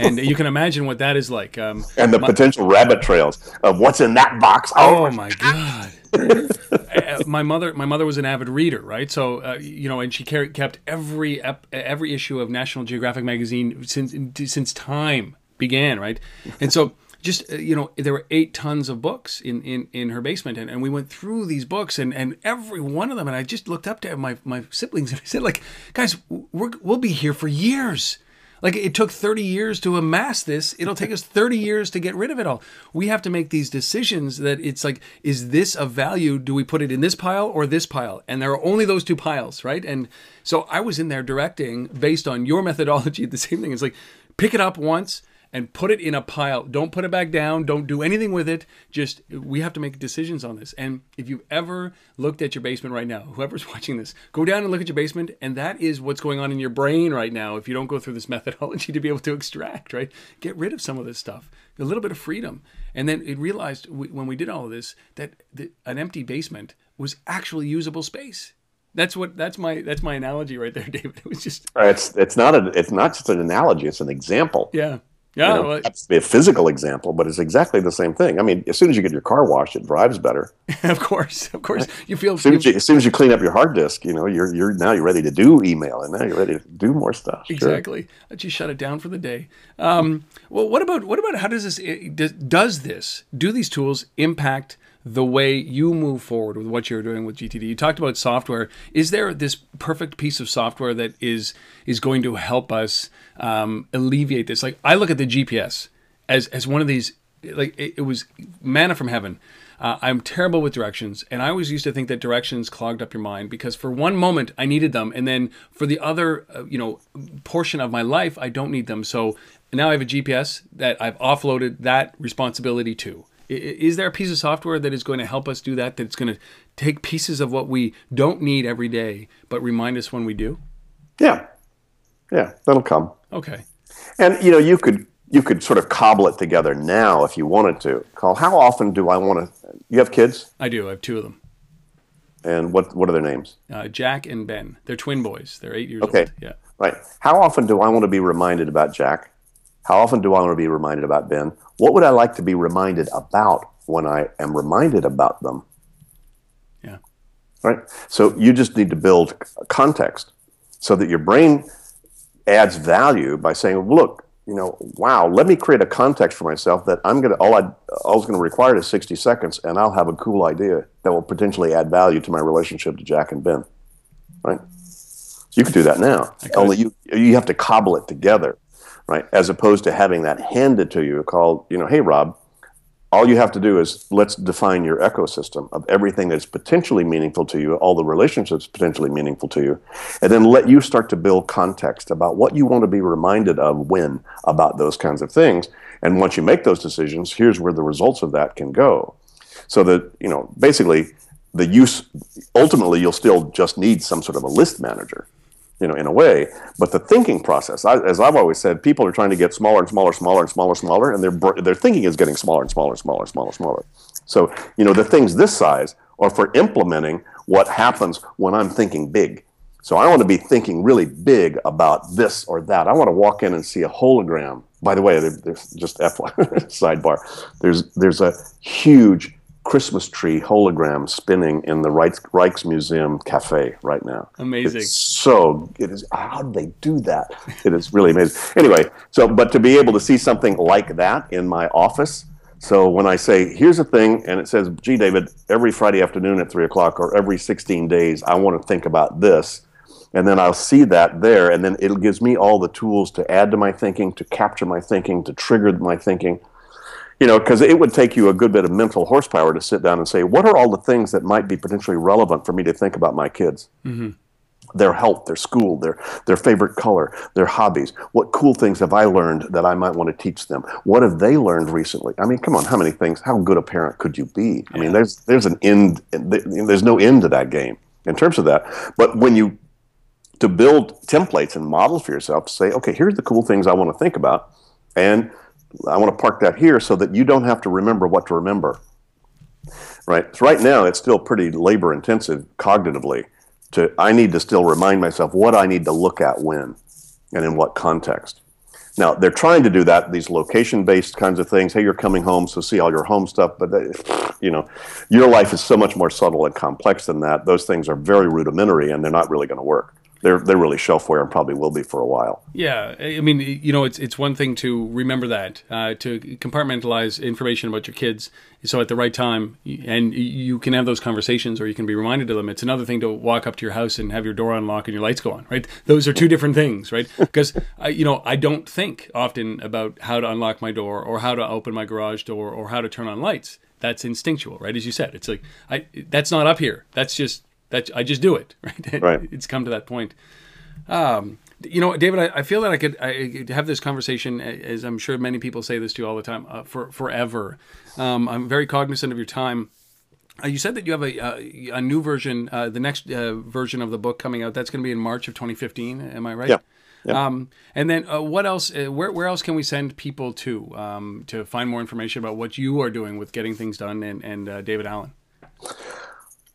And you can imagine what that is like. Um, and the my, potential rabbit trails of what's in that box. Oh, oh my God. [LAUGHS] My mother, my mother was an avid reader, right? So uh, you know, and she kept every ep- every issue of National Geographic magazine since since time began, right? And so just uh, you know there were eight tons of books in in, in her basement and, and we went through these books and and every one of them and i just looked up to my my siblings and i said like guys we're, we'll be here for years like it took 30 years to amass this. It'll take us 30 years to get rid of it all. We have to make these decisions that it's like, is this of value? Do we put it in this pile or this pile? And there are only those two piles, right? And so I was in there directing based on your methodology. [LAUGHS] The same thing. It's like, pick it up once, and put it in a pile. Don't put it back down. Don't do anything with it. Just we have to make decisions on this. And if you've ever looked at your basement right now, whoever's [LAUGHS] watching this, go down and look at your basement, and that is what's going on in your brain right now. If you don't go through this [LAUGHS] methodology to be able to extract, right, get rid of some of this stuff, a little bit of freedom. And then it realized when we did all of this that the, an empty basement was actually usable space. That's what that's my that's my analogy right there, [LAUGHS] David. It was just uh, it's it's not a it's not just an analogy; it's an example. Yeah Yeah, you know, well- that's a physical example, but it's exactly the same thing. I mean, as soon as you get your car washed, it drives better. [LAUGHS] of course, of course. You feel As soon as you, as soon as you clean up your hard disk, you know, you're you're now you're ready to do email, and now you're ready to do more stuff. Sure. exactly. Let you shut it down for the day. Um, well, what about what about how does this does, does this do these tools impact the way you move forward with what you're doing with GTD? You talked about software. Is there this perfect piece of software that is is going to help us um, alleviate this? Like I look at the GPS as as one of these like it, it was manna from heaven. Uh, I'm terrible with directions, and I always used to think that directions clogged up your mind because for one moment I needed them, and then for the other, uh, you know, portion of my life I don't need them. So now I have a GPS that I've offloaded that responsibility to. Is there a piece of software that is going to help us do that? That's going to take pieces of what we don't need every day, but remind us when we do? Yeah, yeah, that'll come. Okay. And you know, you could you could sort of cobble it together now if you wanted to. Call how often do I want to? You have kids, I do. I have two of them, and what what are their names? uh, Jack and Ben. They're twin boys. They're eight years Okay. old. Okay. Yeah. Right. How often do I want to be reminded about Jack? How often do I want to be reminded about Ben? What would I like to be reminded about when I am reminded about them? Yeah. Right. So you just need to build context so that your brain adds value by saying, look, you know, wow, let me create a context for myself that I'm gonna all I all it's gonna require is 60 seconds and I'll have a cool idea that will potentially add value to my relationship to Jack and Ben. Right? You can do that now. Only you you have to cobble it together, right? As opposed to having that handed to you called, you know, hey Rob, all you have to do is let's define your ecosystem of everything that's potentially meaningful to you, all the relationships potentially meaningful to you, and then let you start to build context about what you want to be reminded of when about those kinds of things. And once you make those decisions, here's where the results of that can go. So that, you know, basically the use ultimately you'll still just need some sort of a list manager you know, in a way. But the thinking process, I, as I've always said, people are trying to get smaller and smaller, smaller and smaller, smaller, and their their thinking is getting smaller and smaller, smaller, smaller, smaller. So you know, the things this size are for implementing what happens when I'm thinking big. So I want to be thinking really big about this or that. I want to walk in and see a hologram. By the way, there's just F [LAUGHS] sidebar. There's there's a huge Christmas tree hologram spinning in the Rijks, Rijksmuseum cafe right now. Amazing. It's so it is. How do they do that? It is really amazing. Anyway, so but to be able to see something like that in my office. So when I say here's a thing, and it says, "Gee, David, every Friday afternoon at three o'clock, or every 16 days, I want to think about this," and then I'll see that there, and then it gives me all the tools to add to my thinking, to capture my thinking, to trigger my thinking you know, because it would take you a good bit of mental horsepower to sit down and say, what are all the things that might be potentially relevant for me to think about my kids? Mm-hmm. Their health, their school, their their favorite color, their hobbies. What cool things have I learned that I might want to teach them? What have they learned recently? I mean, come on, how many things? How good a parent could you be? I mean, there's there's an end. There's no end to that game in terms of that. But when you to build templates and models for yourself to say, okay, here's the cool things I want to think about, and I want to park that here so that you don't have to remember what to remember. Right. So right now, it's still pretty labor intensive cognitively. To I need to still remind myself what I need to look at when, and in what context. Now they're trying to do that. These location based kinds of things. Hey, you're coming home, so see all your home stuff. But they, you know, your life is so much more subtle and complex than that. Those things are very rudimentary, and they're not really going to work. They're they're really shelfware and probably will be for a while. Yeah, I mean, you know, it's it's one thing to remember that, uh, to compartmentalize information about your kids, so at the right time, and you can have those conversations, or you can be reminded of them. It's another thing to walk up to your house and have your door unlock and your lights go on, right? Those are two different things, right? [LAUGHS] Because you know, I don't think often about how to unlock my door, or how to open my garage door, or how to turn on lights. That's instinctual, right? As you said, it's like I that's not up here. That's just that I just do it, [LAUGHS] right? Right. It's come to that point. Um, you know, David, I, I feel that I could, I could have this conversation, as I'm sure many people say this to you all the time, uh, for forever. Um, I'm very cognizant of your time. Uh, you said that you have a, a, a new version, uh, the next uh, version of the book coming out. That's going to be in March of 2015. Am I right? Yeah. Yeah. Um, and then uh, what else? Uh, where where else can we send people to um, to find more information about what you are doing with getting things done and and uh, David Allen?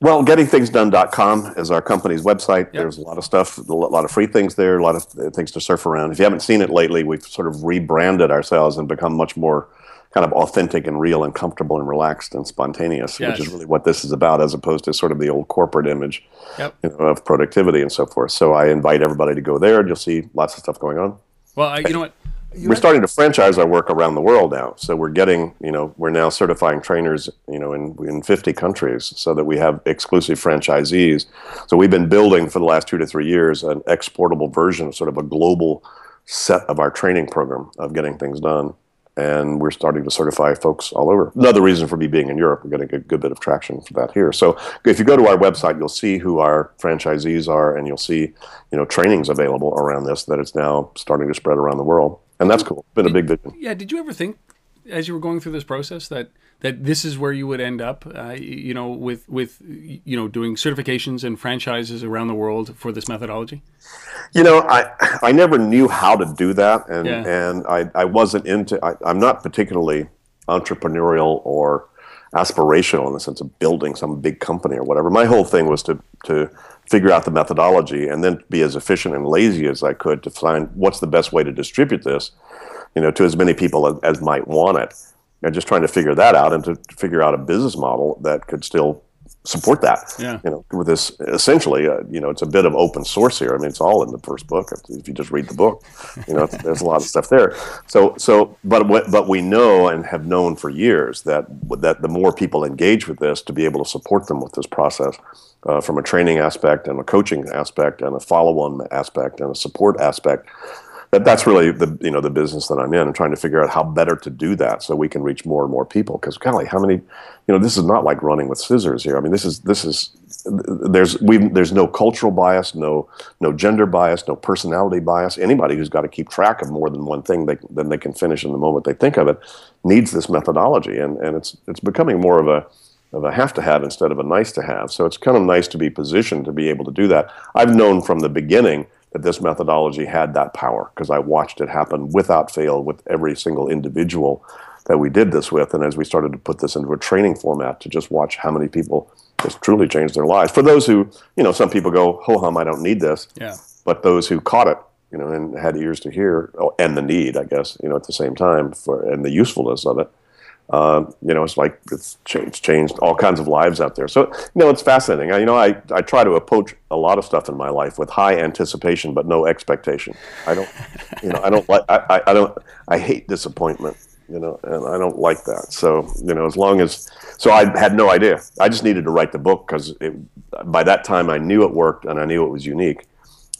Well, gettingthingsdone.com is our company's website. Yep. There's a lot of stuff, a lot of free things there, a lot of uh, things to surf around. If you haven't seen it lately, we've sort of rebranded ourselves and become much more kind of authentic and real and comfortable and relaxed and spontaneous, yes. which is really what this is about, as opposed to sort of the old corporate image yep. you know, of productivity and so forth. So I invite everybody to go there, and you'll see lots of stuff going on. Well, I, you know what? You we're starting to franchise our work around the world now. So we're getting, you know, we're now certifying trainers, you know, in, in 50 countries so that we have exclusive franchisees. So we've been building for the last two to three years an exportable version of sort of a global set of our training program of getting things done and we're starting to certify folks all over. Another reason for me being in Europe, we're getting a good bit of traction for that here. So if you go to our website, you'll see who our franchisees are, and you'll see, you know, trainings available around this that it's now starting to spread around the world, and that's cool. Been a big vision. Yeah. Did you ever think, as you were going through this process, that that this is where you would end up, uh, you know, with with you know doing certifications and franchises around the world for this methodology? You know, I I never knew how to do that, and yeah. and I I wasn't into. I, I'm not particularly entrepreneurial or aspirational in the sense of building some big company or whatever. My whole thing was to to figure out the methodology and then be as efficient and lazy as I could to find what's the best way to distribute this, you know, to as many people as, as might want it And just trying to figure that out and to, figure out a business model that could still support that. Yeah. You know, with this essentially, uh, you know, it's a bit of open source here. I mean, it's all in the first book. If you just read the book, you know, there's a lot of stuff there. So, so, but but we know and have known for years that that the more people engage with this, to be able to support them with this process. Uh, from a training aspect and a coaching aspect and a follow-on aspect and a support aspect, that, that's really the you know the business that I'm in and trying to figure out how better to do that so we can reach more and more people. Because golly, how many you know this is not like running with scissors here. I mean this is this is there's we there's no cultural bias no no gender bias no personality bias. Anybody who's got to keep track of more than one thing they, then they can finish in the moment they think of it needs this methodology. And and it's it's becoming more of a of a have to have instead of a nice to have so it's kind of nice to be positioned to be able to do that I've known from the beginning that this methodology had that power because I watched it happen without fail with every single individual that we did this with. And as we started to put this into a training format to just watch how many people just truly changed their lives. For those who, you know, some people go, ho hum, I don't need this. Yeah. But those who caught it, you know, and had ears to hear, oh, and the need, I guess, you know, at the same time for, and the usefulness of it, uh, you know, it's like it's changed, changed all kinds of lives out there. So, you know, it's fascinating. I, you know, I, I try to approach a lot of stuff in my life with high anticipation, but no expectation. I don't, you know, I don't like, I, I don't, I hate disappointment, you know, and I don't like that. So, you know, as long as, so I had no idea. I just needed to write the book because by that time I knew it worked and I knew it was unique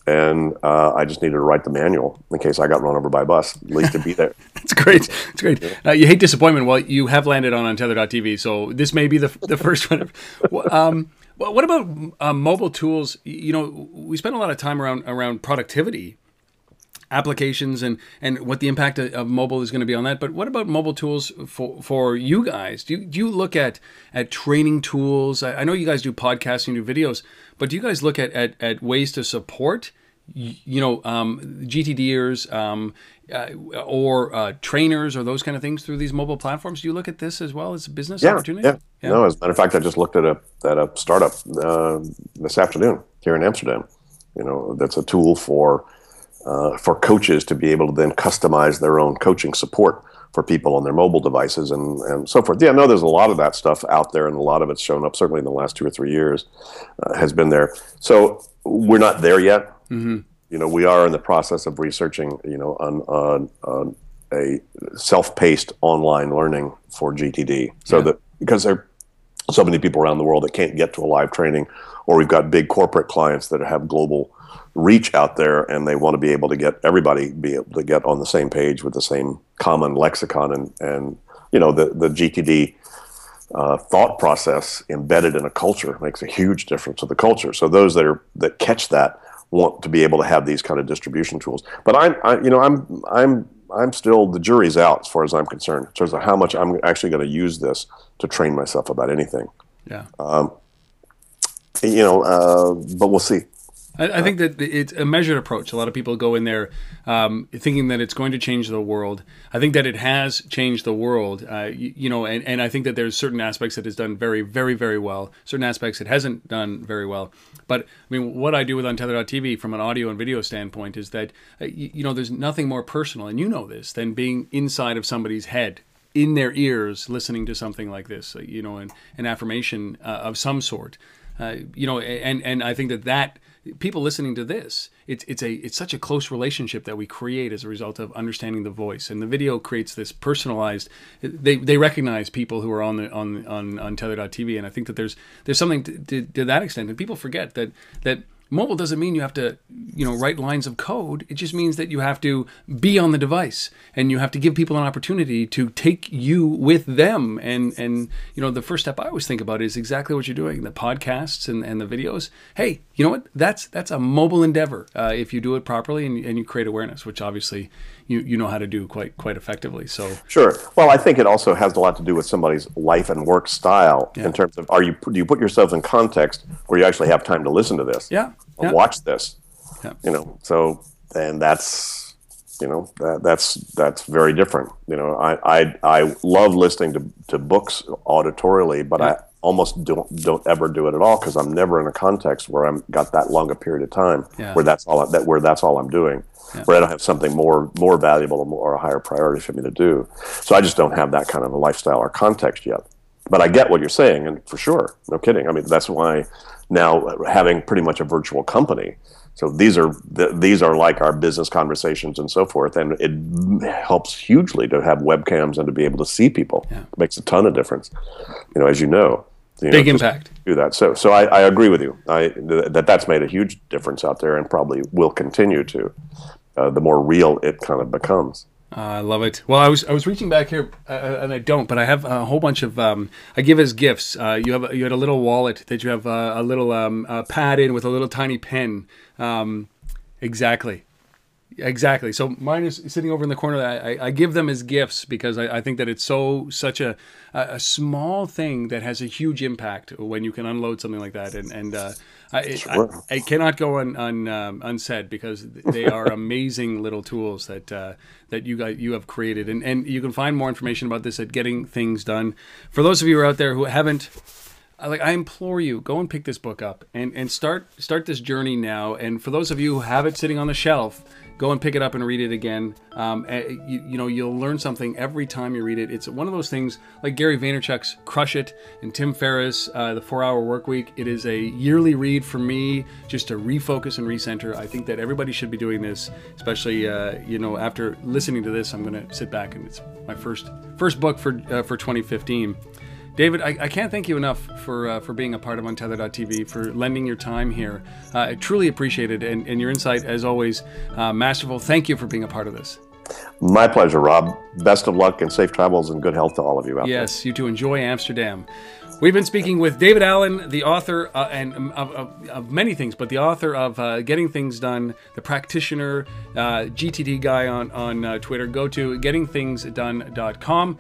and uh, I just needed to write the manual in case I got run over by a bus, at least to be there. [LAUGHS] That's great. That's great. You hate disappointment. Well, you have landed on Untether.tv, so this may be the, the first [LAUGHS] one. um, what about uh, mobile tools? You know, we spend a lot of time around around productivity applications and and what the impact of mobile is going to be on that. But what about mobile tools for for you guys? Do you, do you look at at training tools? I, I know you guys do podcasting, do videos, but do you guys look at at, at ways to support? You know, um, GTDers um, uh, or uh, trainers or those kind of things through these mobile platforms. Do you look at this as well as a business yeah, opportunity? Yeah. yeah. No, as a matter of fact, I just looked at a at a startup uh, this afternoon here in Amsterdam. You know, that's a tool for uh, for coaches to be able to then customize their own coaching support for people on their mobile devices and, and so forth. Yeah, no, there's a lot of that stuff out there, and a lot of it's shown up certainly in the last two or three years uh, has been there. So we're not there yet. Mm-hmm. You know, we are in the process of researching, you know, on, on, on a self-paced online learning for GTD. So yeah. that because there are so many people around the world that can't get to a live training, or we've got big corporate clients that have global reach out there and they want to be able to get everybody be able to get on the same page with the same common lexicon and and you know the the GTD uh, thought process embedded in a culture makes a huge difference to the culture. So those that are that catch that want to be able to have these kind of distribution tools. But I'm I, you know I'm I'm I'm still the jury's out as far as I'm concerned in terms of how much I'm actually going to use this to train myself about anything. Yeah. Um, you know, uh, but we'll see I, I, think that it's a measured approach. A lot of people go in there um, thinking that it's going to change the world. I think that it has changed the world, uh, you, you, know, and, and I think that there's certain aspects that it's done very, very, very well. Certain aspects it hasn't done very well. But I mean, what I do with Untether.tv from an audio and video standpoint is that, uh, you, you know, there's nothing more personal, and you know this, than being inside of somebody's head in their ears listening to something like this, uh, you know, an, an affirmation uh, of some sort. Uh, you know, and and I think that that people listening to this, it's it's a it's such a close relationship that we create as a result of understanding the voice. And the video creates this personalized. They, they recognize people who are on the on on on Tether.tv, and I think that there's there's something to, to, to that extent. And people forget that that Mobile doesn't mean you have to, you know, write lines of code. It just means that you have to be on the device and you have to give people an opportunity to take you with them. And and you know, the first step I always think about is exactly what you're doing. The podcasts and, and the videos. Hey, you know what? That's that's a mobile endeavor uh, if you do it properly and, and you create awareness, which obviously you, you know how to do quite quite effectively. So sure. Well, I think it also has a lot to do with somebody's life and work style yeah. in terms of are you do you put yourself in context where you actually have time to listen to this? Yeah. yeah. Watch this. Yeah. You know. So and that's you know that, that's that's very different. You know, I I, I love listening to, to books auditorially, but yeah. I almost don't don't ever do it at all because I'm never in a context where I'm got that long a period of time yeah. where that's all that where that's all I'm doing yeah. where I don't have something more more valuable or, more, or a higher priority for me to do. So I just don't have that kind of a lifestyle or context yet. But I get what you're saying, and for sure, no kidding. I mean, that's why now having pretty much a virtual company. So these are these are like our business conversations and so forth, and it helps hugely to have webcams and to be able to see people. Yeah. It makes a ton of difference, you know, as you know. You Big know, impact. Do that. So, so I, I agree with you. I that that's made a huge difference out there, and probably will continue to uh, the more real it kind of becomes. Uh, I love it. Well, I was I was reaching back here, uh, uh, and I don't, but I have a whole bunch of um, I give as gifts. Uh, you have you had a little wallet that you have uh, a little um, pad in with a little tiny pen. Um, exactly, exactly. So mine is sitting over in the corner. I, I give them as gifts because I, I think that it's so such a a small thing that has a huge impact when you can unload something like that, and and I, sure. I, I, cannot go un, un, um, unsaid because they are [LAUGHS] amazing little tools that uh, that you guys you have created, and and you can find more information about this at Getting Things Done. For those of you out there who haven't like I implore you, go and pick this book up and, and start start this journey now. And for those of you who have it sitting on the shelf, go and pick it up and read it again. Um, eh, you, you, know, you'll learn something every time you read it. It's one of those things like Gary Vaynerchuk's Crush It and Tim Ferriss, uh, The Four Hour Work Week. It is a yearly read for me just to refocus and recenter. I think that everybody should be doing this, especially, uh, you know, after listening to this, I'm going to sit back and it's my first first book for, uh, for 2015. David, I, I, can't thank you enough for uh, for being a part of Untether.tv, for lending your time here. Uh, I truly appreciate it, and, and your insight, as always, uh, masterful. Thank you for being a part of this. My pleasure, Rob. Best of luck and safe travels and good health to all of you out yes, there. Yes, you too. Enjoy Amsterdam. We've been speaking with David Allen, the author uh, and um, of, of, of, many things, but the author of uh, Getting Things Done, the practitioner, uh, GTD guy on on uh, Twitter. Go to gettingthingsdone.com.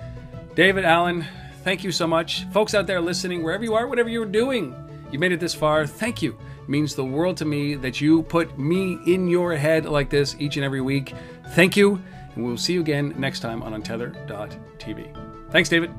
David Allen, Thank you so much. Folks out there listening, wherever you are, whatever you're doing, you made it this far. Thank you. It means the world to me that you put me in your head like this each and every week. Thank you. And we'll see you again next time on Untether.tv. Thanks, David.